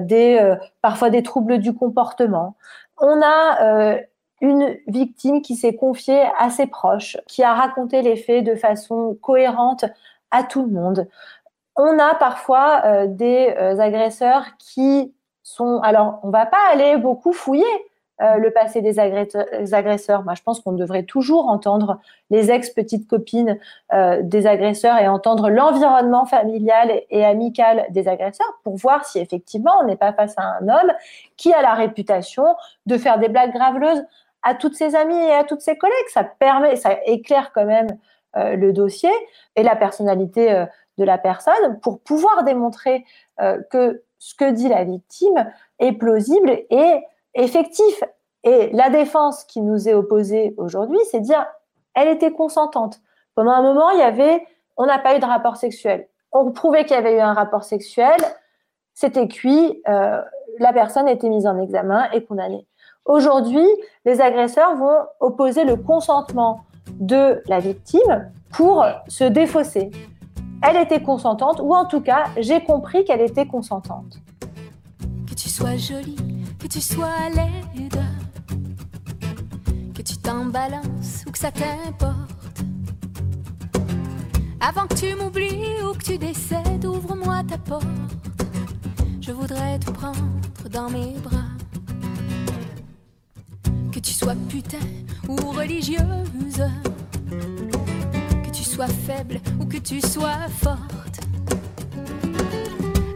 des, parfois des troubles du comportement on a euh, une victime qui s'est confiée à ses proches, qui a raconté les faits de façon cohérente à tout le monde. On a parfois euh, des euh, agresseurs qui sont... Alors, on va pas aller beaucoup fouiller euh, le passé des agresseurs. Moi, je pense qu'on devrait toujours entendre les ex-petites copines des agresseurs et entendre l'environnement familial et, amical des agresseurs pour voir si effectivement on n'est pas face à un homme qui a la réputation de faire des blagues graveleuses à toutes ses amies et à toutes ses collègues. Ça permet, ça éclaire quand même le dossier et la personnalité de la personne pour pouvoir démontrer que ce que dit la victime est plausible et effectif. Et la défense qui nous est opposée aujourd'hui, c'est dire, elle était consentante. Pendant un moment, il y avait, on n'a pas eu de rapport sexuel. On prouvait qu'il y avait eu un rapport sexuel, c'était cuit, euh, la personne était mise en examen et condamnée. Aujourd'hui, les agresseurs vont opposer le consentement de la victime pour se défausser. Elle était consentante, ou en tout cas, j'ai compris qu'elle était consentante. Que tu sois jolie que tu sois laide, que tu t'en balances ou que ça t'importe. Avant que tu m'oublies ou que tu décèdes, ouvre-moi ta porte. Je voudrais te prendre dans mes bras. Que tu sois putain ou religieuse, sois faible ou que tu sois forte.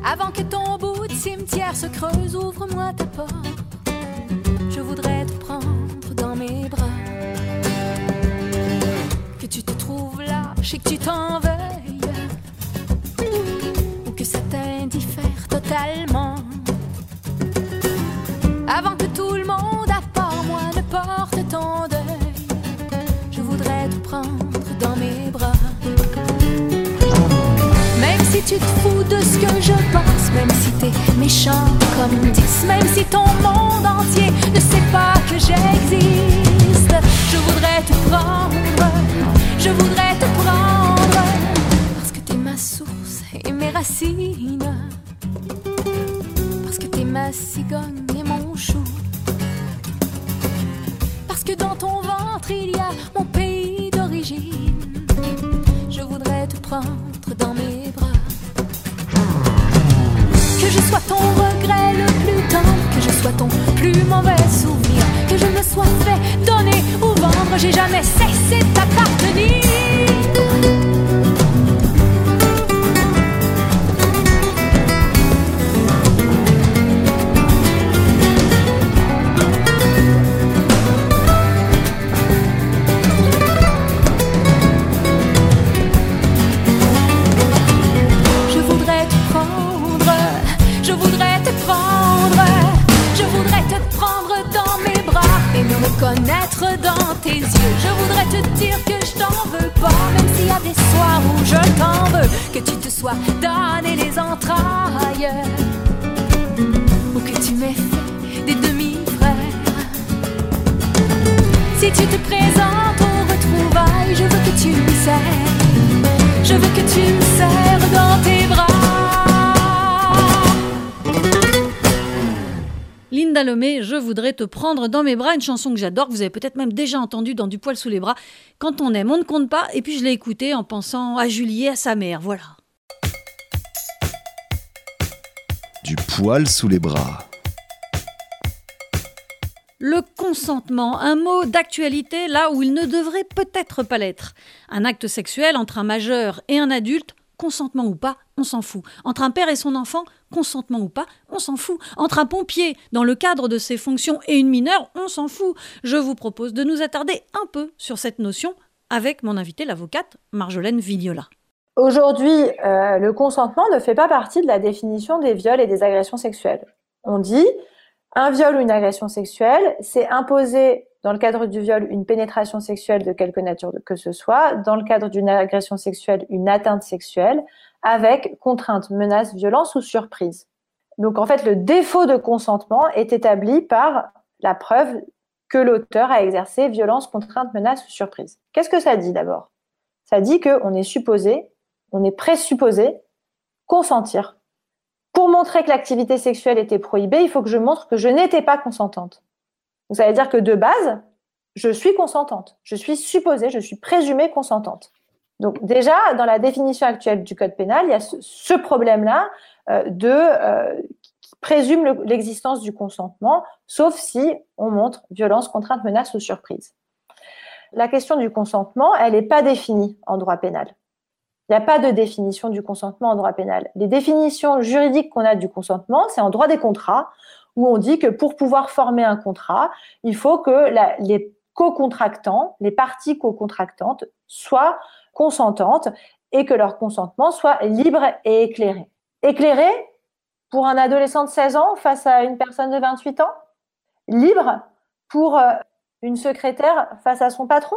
Avant que ton bout de cimetière se creuse, ouvre-moi ta porte. Je voudrais te prendre dans mes bras. Que tu te trouves lâche et que tu t'en veuilles. Ou que ça t'indiffère totalement. Avant que tout le monde, tu te fous de ce que je pense, même si t'es méchant comme 10, même si ton monde entier ne sait pas que j'existe, je voudrais te prendre, je voudrais te prendre, parce que t'es ma source et mes racines, parce que t'es ma cigogne et mon chou, parce que dans ton ventre il y a mon pays d'origine, je voudrais te prendre dans mes. Que je sois ton regret le plus tendre, que je sois ton plus mauvais souvenir, que je me sois fait donner ou vendre, j'ai jamais cessé de t'appartenir. Reconnaître dans tes yeux. Je voudrais te dire que je t'en veux pas, même s'il y a des soirs où je t'en veux, que tu te sois donné les entrailles ou que tu m'aies fait des demi-frères. Si tu te présentes au retrouvailles, je veux que tu me serres, je veux que tu me serres Dalomé, je voudrais te prendre dans mes bras, une chanson que j'adore, que vous avez peut-être même déjà entendue dans Du poil sous les bras. Quand on aime, on ne compte pas, et puis je l'ai écoutée en pensant à Julie et à sa mère, voilà. Du poil sous les bras. Le consentement, un mot d'actualité là où il ne devrait peut-être pas l'être. Un acte sexuel entre un majeur et un adulte, consentement ou pas, on s'en fout. Entre un père et son enfant, consentement ou pas, on s'en fout. Entre un pompier, dans le cadre de ses fonctions, et une mineure, on s'en fout. Je vous propose de nous attarder un peu sur cette notion avec mon invité, l'avocate Marjolaine Vignola. Aujourd'hui, euh, le consentement ne fait pas partie de la définition des viols et des agressions sexuelles. On dit un viol ou une agression sexuelle, c'est imposer dans le cadre du viol une pénétration sexuelle de quelque nature que ce soit, dans le cadre d'une agression sexuelle une atteinte sexuelle, avec contrainte, menace, violence ou surprise. Donc en fait, le défaut de consentement est établi par la preuve que l'auteur a exercé violence, contrainte, menace ou surprise. Qu'est-ce que ça dit d'abord? Ça dit qu'on est supposé, on est présupposé consentir pour montrer que l'activité sexuelle était prohibée, il faut que je montre que je n'étais pas consentante. Donc, ça veut dire que de base, je suis consentante. Je suis supposée, je suis présumée consentante. Donc déjà, dans la définition actuelle du Code pénal, il y a ce, problème-là euh, de euh, qui présume l'existence du consentement, sauf si on montre violence, contrainte, menace ou surprise. La question du consentement, elle n'est pas définie en droit pénal. Il n'y a pas de définition du consentement en droit pénal. Les définitions juridiques qu'on a du consentement, c'est en droit des contrats, où on dit que pour pouvoir former un contrat, il faut que les co-contractants, les parties co-contractantes, soient consentantes et que leur consentement soit libre et éclairé. Éclairé pour un adolescent de 16 ans face à une personne de 28 ans? Libre pour euh, une secrétaire face à son patron?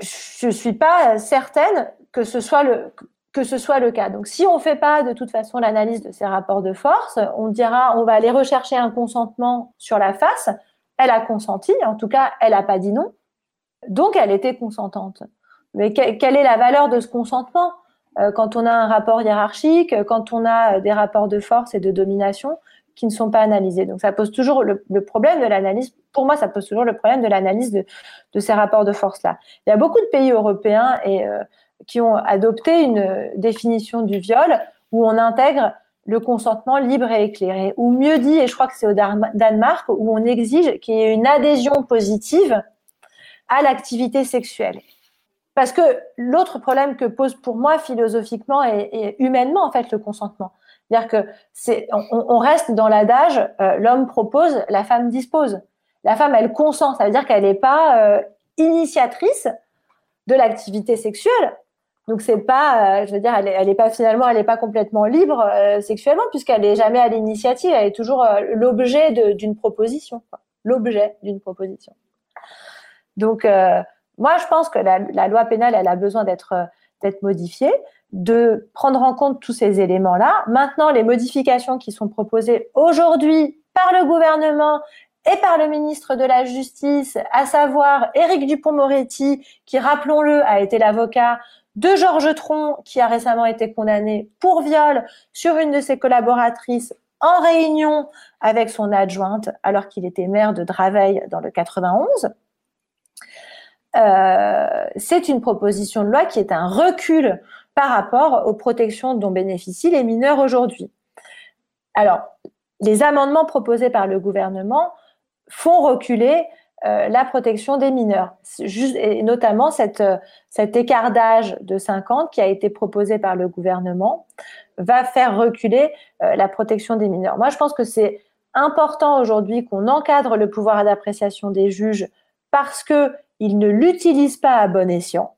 Je ne suis pas certaine que ce soit le que ce soit le cas. Donc, si on ne fait pas de toute façon l'analyse de ces rapports de force, on dira, on va aller rechercher un consentement sur la face. Elle a consenti, en tout cas, elle n'a pas dit non. Donc, elle était consentante. Mais quelle est la valeur de ce consentement? Euh, quand on a un rapport hiérarchique, quand on a des rapports de force et de domination qui ne sont pas analysés. Donc ça pose toujours le, problème de l'analyse, pour moi ça pose toujours le problème de l'analyse de, ces rapports de force-là. Il y a beaucoup de pays européens et, euh, qui ont adopté une définition du viol où on intègre le consentement libre et éclairé, ou mieux dit, et je crois que c'est au Danemark, où on exige qu'il y ait une adhésion positive à l'activité sexuelle. Parce que l'autre problème que pose pour moi philosophiquement et, humainement en fait le consentement, c'est-à-dire que reste dans l'adage, euh, l'homme propose, la femme dispose. La femme, elle consent, ça veut dire qu'elle n'est pas euh, initiatrice de l'activité sexuelle. Donc c'est pas, euh, je veux dire, elle n'est pas finalement, elle n'est pas complètement libre sexuellement puisqu'elle n'est jamais à l'initiative, elle est toujours l'objet d'une proposition, l'objet d'une proposition. Donc moi, je pense que la, la, loi pénale, elle a besoin d'être d'être modifiée de prendre en compte tous ces éléments-là. Maintenant, les modifications qui sont proposées aujourd'hui par le gouvernement et par le ministre de la Justice, à savoir Éric Dupont-Moretti, qui, rappelons-le, a été l'avocat de Georges Tron, qui a récemment été condamné pour viol sur une de ses collaboratrices en réunion avec son adjointe, alors qu'il était maire de Draveil dans le 91. Euh, c'est une proposition de loi qui est un recul par rapport aux protections dont bénéficient les mineurs aujourd'hui. Alors, les amendements proposés par le gouvernement font reculer euh, la protection des mineurs, et notamment cette, cet écart d'âge de 50 qui a été proposé par le gouvernement va faire reculer euh, la protection des mineurs. Moi, je pense que c'est important aujourd'hui qu'on encadre le pouvoir d'appréciation des juges parce qu'ils ne l'utilisent pas à bon escient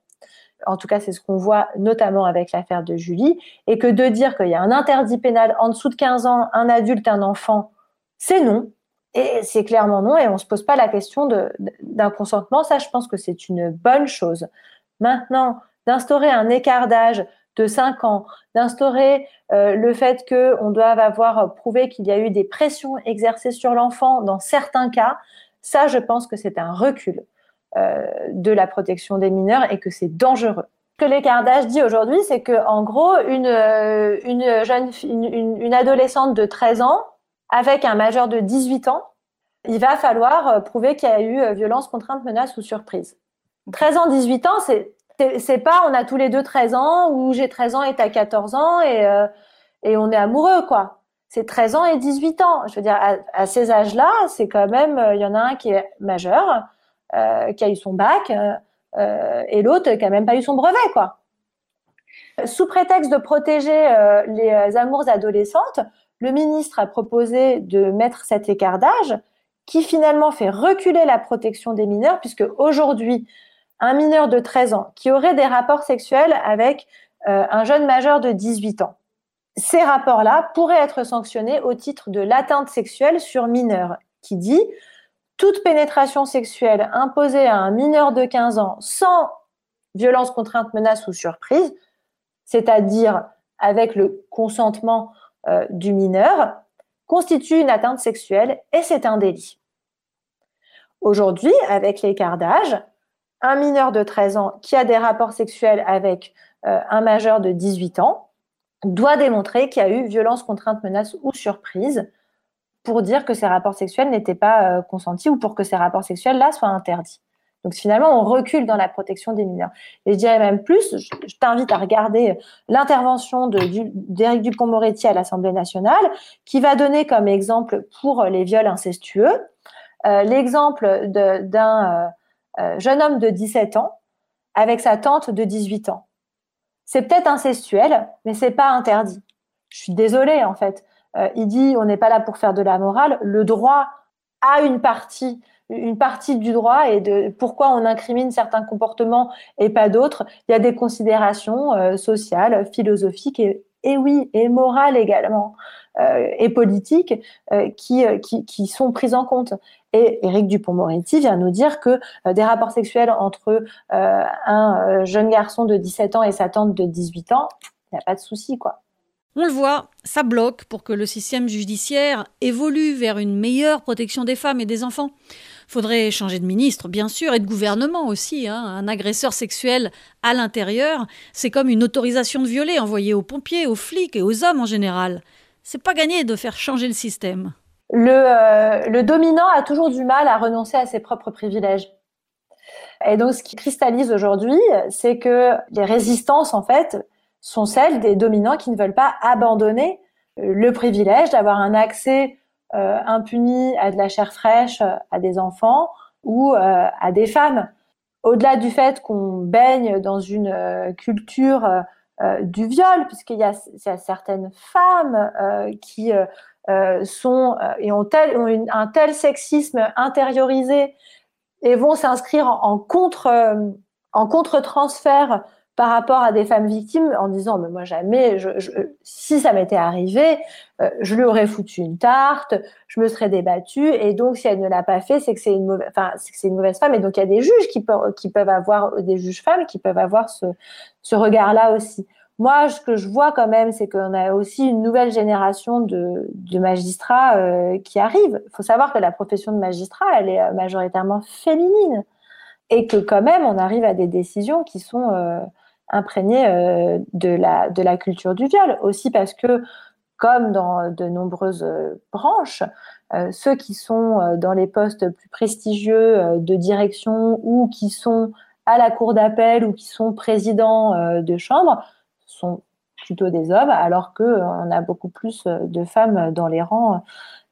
en tout cas c'est ce qu'on voit notamment avec l'affaire de Julie, et que de dire qu'il y a un interdit pénal en dessous de 15 ans, un adulte, un enfant, c'est non. Et c'est clairement non, et on ne se pose pas la question d'un consentement. Ça, je pense que c'est une bonne chose. Maintenant, d'instaurer un écart d'âge de 5 ans, d'instaurer euh, le fait qu'on doive avoir prouvé qu'il y a eu des pressions exercées sur l'enfant dans certains cas, ça, je pense que c'est un recul. Euh, de la protection des mineurs et que c'est dangereux. Ce que l'écart d'âge dit aujourd'hui, c'est que en gros, une, euh, une jeune une, une, adolescente de 13 ans avec un majeur de 18 ans, il va falloir prouver qu'il y a eu violence, contrainte, menace ou surprise. 13 ans, 18 ans, c'est pas on a tous les deux 13 ans ou j'ai 13 ans et t'as 14 ans et, et on est amoureux, quoi c'est 13 ans et 18 ans. Je veux dire, à, ces âges-là, c'est quand même, il y en a un qui est majeur, euh, qui a eu son bac, euh, et l'autre qui a même pas eu son brevet, quoi. Sous prétexte de protéger euh, les amours adolescentes, le ministre a proposé de mettre cet écart qui finalement fait reculer la protection des mineurs, puisque aujourd'hui, un mineur de 13 ans qui aurait des rapports sexuels avec un jeune majeur de 18 ans, ces rapports-là pourraient être sanctionnés au titre de l'atteinte sexuelle sur mineur, qui dit toute pénétration sexuelle imposée à un mineur de 15 ans sans violence, contrainte, menace ou surprise, c'est-à-dire avec le consentement euh, du mineur, constitue une atteinte sexuelle et c'est un délit. Aujourd'hui, avec l'écart d'âge, un mineur de 13 ans qui a des rapports sexuels avec euh, un majeur de 18 ans doit démontrer qu'il y a eu violence, contrainte, menace ou surprise pour dire que ces rapports sexuels n'étaient pas euh, consentis ou pour que ces rapports sexuels-là soient interdits. Donc finalement, on recule dans la protection des mineurs. Et je dirais même plus, je, t'invite à regarder l'intervention d'Éric Dupont-Moretti à l'Assemblée nationale, qui va donner comme exemple pour les viols incestueux euh, l'exemple d'un euh, jeune homme de 17 ans avec sa tante de 18 ans c'est peut-être incestuel, mais c'est pas interdit. Je suis désolée en fait. Euh, il dit on n'est pas là pour faire de la morale. Le droit a une partie, une partie du droit et de pourquoi on incrimine certains comportements et pas d'autres. Il y a des considérations euh, sociales, philosophiques et, et oui, et morales également. Euh, et politiques euh, qui, qui, qui, sont prises en compte. Et Éric Dupont-Moretti vient nous dire que des rapports sexuels entre un jeune garçon de 17 ans et sa tante de 18 ans, il n'y a pas de souci, quoi. On le voit, ça bloque pour que le système judiciaire évolue vers une meilleure protection des femmes et des enfants. Faudrait changer de ministre, bien sûr, et de gouvernement aussi. Hein. Un agresseur sexuel à l'intérieur, c'est comme une autorisation de violer envoyée aux pompiers, aux flics et aux hommes en général c'est pas gagné de faire changer le système. Euh, le, dominant a toujours du mal à renoncer à ses propres privilèges. Et donc, ce qui cristallise aujourd'hui, c'est que les résistances, en fait, sont celles des dominants qui ne veulent pas abandonner le privilège d'avoir un accès euh, impuni à de la chair fraîche, à des enfants ou euh, à des femmes. Au-delà du fait qu'on baigne dans une culture euh, du viol, puisqu'il y, a certaines femmes euh, qui euh, sont et ont, un tel sexisme intériorisé et vont s'inscrire en, contre en contre-transfert par rapport à des femmes victimes en disant mais moi jamais si ça m'était arrivé je lui aurais foutu une tarte je me serais débattue et donc si elle ne l'a pas fait c'est que c'est une mauvaise femme et donc il y a des juges qui peuvent avoir des juges femmes qui peuvent avoir ce regard là aussi moi, ce que je vois quand même, c'est qu'on a aussi une nouvelle génération de, magistrats euh, qui arrive. Faut savoir que la profession de magistrat, elle est euh, majoritairement féminine. Et que quand même, on arrive à des décisions qui sont euh, imprégnées de, la, de la culture du viol. Aussi parce que, comme dans de nombreuses branches, ceux qui sont dans les postes plus prestigieux de direction ou qui sont à la cour d'appel ou qui sont présidents de chambre sont plutôt des hommes, alors qu'on euh, a beaucoup plus euh, de femmes dans les rangs euh,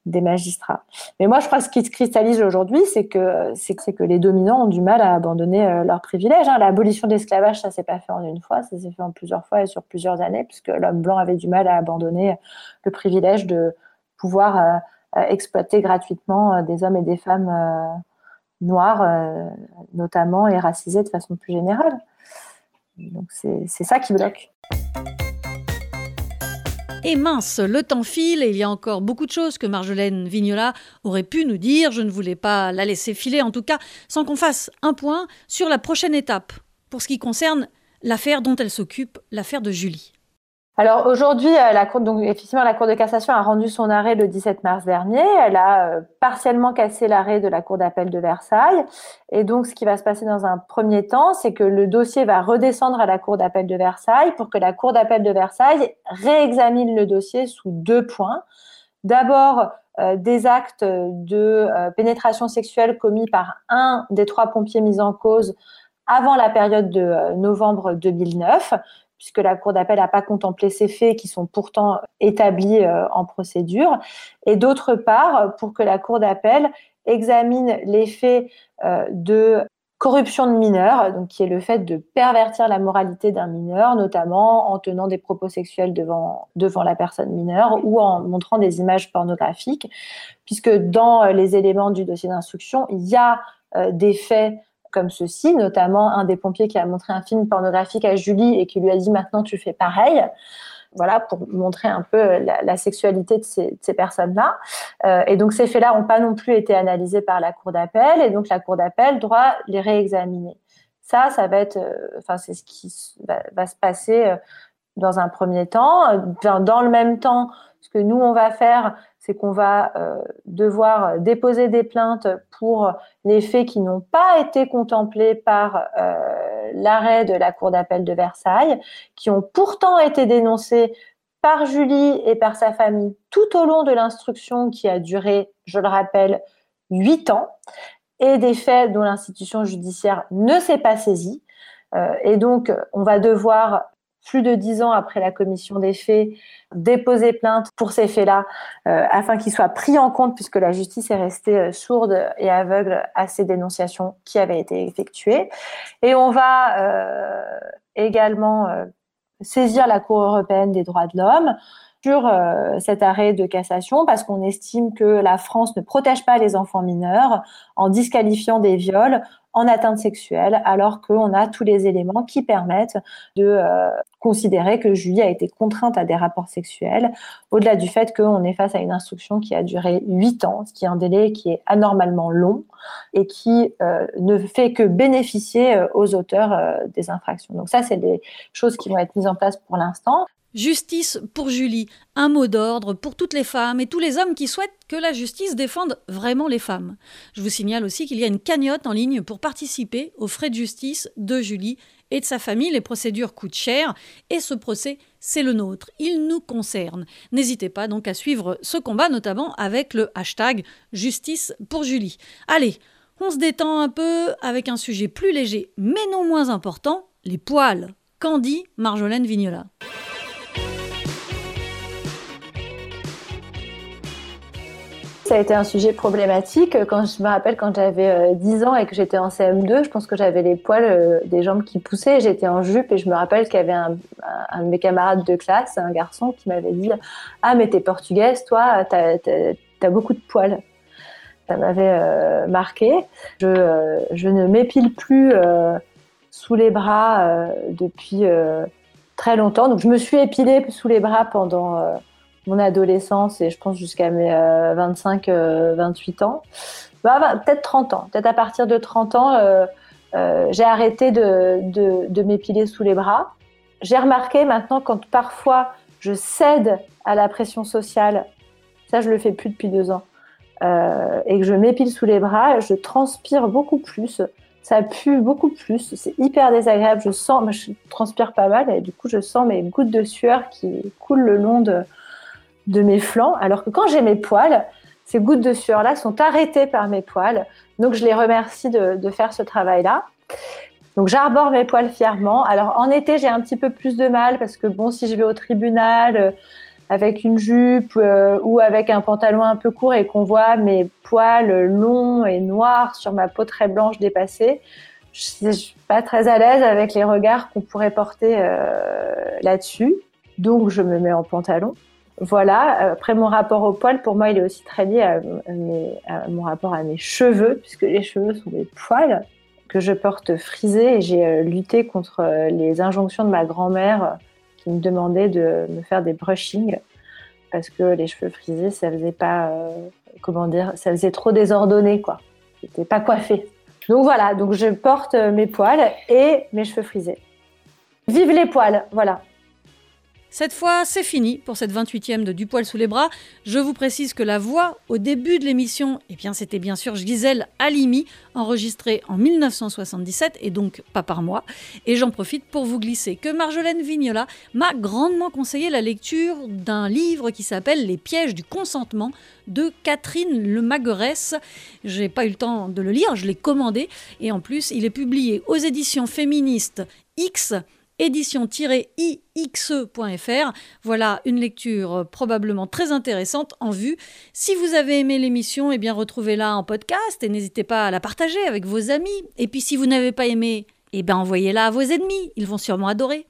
des magistrats. Mais moi, je crois que ce qui se cristallise aujourd'hui, c'est que, que les dominants ont du mal à abandonner leurs privilèges. Hein. L'abolition de l'esclavage, ça s'est pas fait en une fois, ça s'est fait en plusieurs fois et sur plusieurs années, puisque l'homme blanc avait du mal à abandonner le privilège de pouvoir exploiter gratuitement des hommes et des femmes noirs, notamment, et racisés de façon plus générale. Donc c'est ça qui bloque. Et mince, le temps file et il y a encore beaucoup de choses que Marjolaine Vignola aurait pu nous dire. Je ne voulais pas la laisser filer, en tout cas, sans qu'on fasse un point sur la prochaine étape pour ce qui concerne l'affaire dont elle s'occupe, l'affaire de Julie. Alors aujourd'hui, euh, la Cour, effectivement, la Cour de cassation a rendu son arrêt le 17 mars dernier. Elle a euh, partiellement cassé l'arrêt de la Cour d'appel de Versailles. Et donc, ce qui va se passer dans un premier temps, c'est que le dossier va redescendre à la Cour d'appel de Versailles pour que la Cour d'appel de Versailles réexamine le dossier sous deux points. D'abord, des actes de pénétration sexuelle commis par un des trois pompiers mis en cause avant la période de novembre 2009 puisque la Cour d'appel n'a pas contemplé ces faits qui sont pourtant établis euh, en procédure, et d'autre part, pour que la Cour d'appel examine les faits euh, de corruption de mineurs, qui est le fait de pervertir la moralité d'un mineur, notamment en tenant des propos sexuels devant, la personne mineure ou en montrant des images pornographiques, puisque dans les éléments du dossier d'instruction, il y a euh, des faits comme ceci, notamment un des pompiers qui a montré un film pornographique à Julie et qui lui a dit maintenant tu fais pareil. Voilà, pour montrer un peu la, sexualité de ces, personnes-là. Euh, et donc ces faits-là n'ont pas non plus été analysés par la Cour d'appel, et donc la Cour d'appel doit les réexaminer. Ça, ça va être, euh, enfin, c'est ce qui va, se passer euh, dans un premier temps. Dans le même temps, ce que nous on va faire, c'est qu'on va euh, devoir déposer des plaintes pour les faits qui n'ont pas été contemplés par euh, l'arrêt de la Cour d'appel de Versailles, qui ont pourtant été dénoncés par Julie et par sa famille tout au long de l'instruction qui a duré, je le rappelle, huit ans, et des faits dont l'institution judiciaire ne s'est pas saisie. Euh, et donc, on va devoir plus de dix ans après la commission des faits, déposer plainte pour ces faits-là, euh, afin qu'ils soient pris en compte, puisque la justice est restée euh, sourde et aveugle à ces dénonciations qui avaient été effectuées. Et on va euh, également saisir la Cour européenne des droits de l'homme sur cet arrêt de cassation parce qu'on estime que la France ne protège pas les enfants mineurs en disqualifiant des viols en atteinte sexuelle, alors qu'on a tous les éléments qui permettent de euh, considérer que Julie a été contrainte à des rapports sexuels, au-delà du fait qu'on est face à une instruction qui a duré huit ans, ce qui est un délai qui est anormalement long et qui euh, ne fait que bénéficier euh, aux auteurs des infractions. Donc ça, c'est des choses qui vont être mises en place pour l'instant. Justice pour Julie, un mot d'ordre pour toutes les femmes et tous les hommes qui souhaitent que la justice défende vraiment les femmes. Je vous signale aussi qu'il y a une cagnotte en ligne pour participer aux frais de justice de Julie et de sa famille. Les procédures coûtent cher et ce procès, c'est le nôtre. Il nous concerne. N'hésitez pas donc à suivre ce combat, notamment avec le hashtag Justice pour Julie. Allez, on se détend un peu avec un sujet plus léger mais non moins important, les poils. Dit Marjolaine Vignola? Ça a été un sujet problématique. Quand je me rappelle quand j'avais 10 euh, ans et que j'étais en CM2, je pense que j'avais les poils euh, des jambes qui poussaient. J'étais en jupe et je me rappelle qu'il y avait un, de mes camarades de classe, un garçon, qui m'avait dit Ah, mais t'es portugaise, toi, t'as as, beaucoup de poils. Ça m'avait euh, marqué. Je, ne m'épile plus sous les bras depuis très longtemps. Donc je me suis épilée sous les bras pendant mon adolescence et je pense jusqu'à mes 25, euh, 28 euh, ans. Bah, bah, peut-être 30 ans. Peut-être à partir de 30 ans, euh, j'ai arrêté de, de, de m'épiler sous les bras. J'ai remarqué maintenant quand parfois je cède à la pression sociale, ça je le fais plus depuis deux ans, et que je m'épile sous les bras, je transpire beaucoup plus ça pue beaucoup plus, c'est hyper désagréable. Je sens, je transpire pas mal et du coup je sens mes gouttes de sueur qui coulent le long de, de mes flancs, alors que quand j'ai mes poils, ces gouttes de sueur-là sont arrêtées par mes poils. Donc je les remercie de, faire ce travail-là. Donc j'arbore mes poils fièrement. Alors en été, j'ai un petit peu plus de mal parce que bon, si je vais au tribunal euh, avec une jupe euh, ou avec un pantalon un peu court et qu'on voit mes poils longs et noirs sur ma peau très blanche dépassée, je ne suis pas très à l'aise avec les regards qu'on pourrait porter euh, là-dessus. Donc je me mets en pantalon. Voilà. Après, mon rapport au poil, pour moi, il est aussi très lié à, mon rapport à mes cheveux, puisque les cheveux sont des poils que je porte frisés et j'ai euh, lutté contre euh, les injonctions de ma grand-mère euh, qui me demandait de me faire des brushings parce que les cheveux frisés, ça faisait pas, comment dire, ça faisait trop désordonné, quoi. C'était pas coiffé. Donc voilà, donc je porte mes poils et mes cheveux frisés. Vive les poils, voilà. Cette fois, c'est fini pour cette 28e de Du poil sous les bras. Je vous précise que la voix au début de l'émission, eh bien, c'était bien sûr Gisèle Halimi, enregistrée en 1977 et donc pas par moi. Et j'en profite pour vous glisser que Marjolaine Vignola m'a grandement conseillé la lecture d'un livre qui s'appelle Les pièges du consentement de Catherine Lemagueresse. J'ai pas eu le temps de le lire, je l'ai commandé et en plus, il est publié aux éditions féministes X édition-ix.fr. Voilà une lecture probablement très intéressante en vue. Si vous avez aimé l'émission, eh bien retrouvez-la en podcast et n'hésitez pas à la partager avec vos amis. Et puis si vous n'avez pas aimé, eh bien envoyez-la à vos ennemis, ils vont sûrement adorer.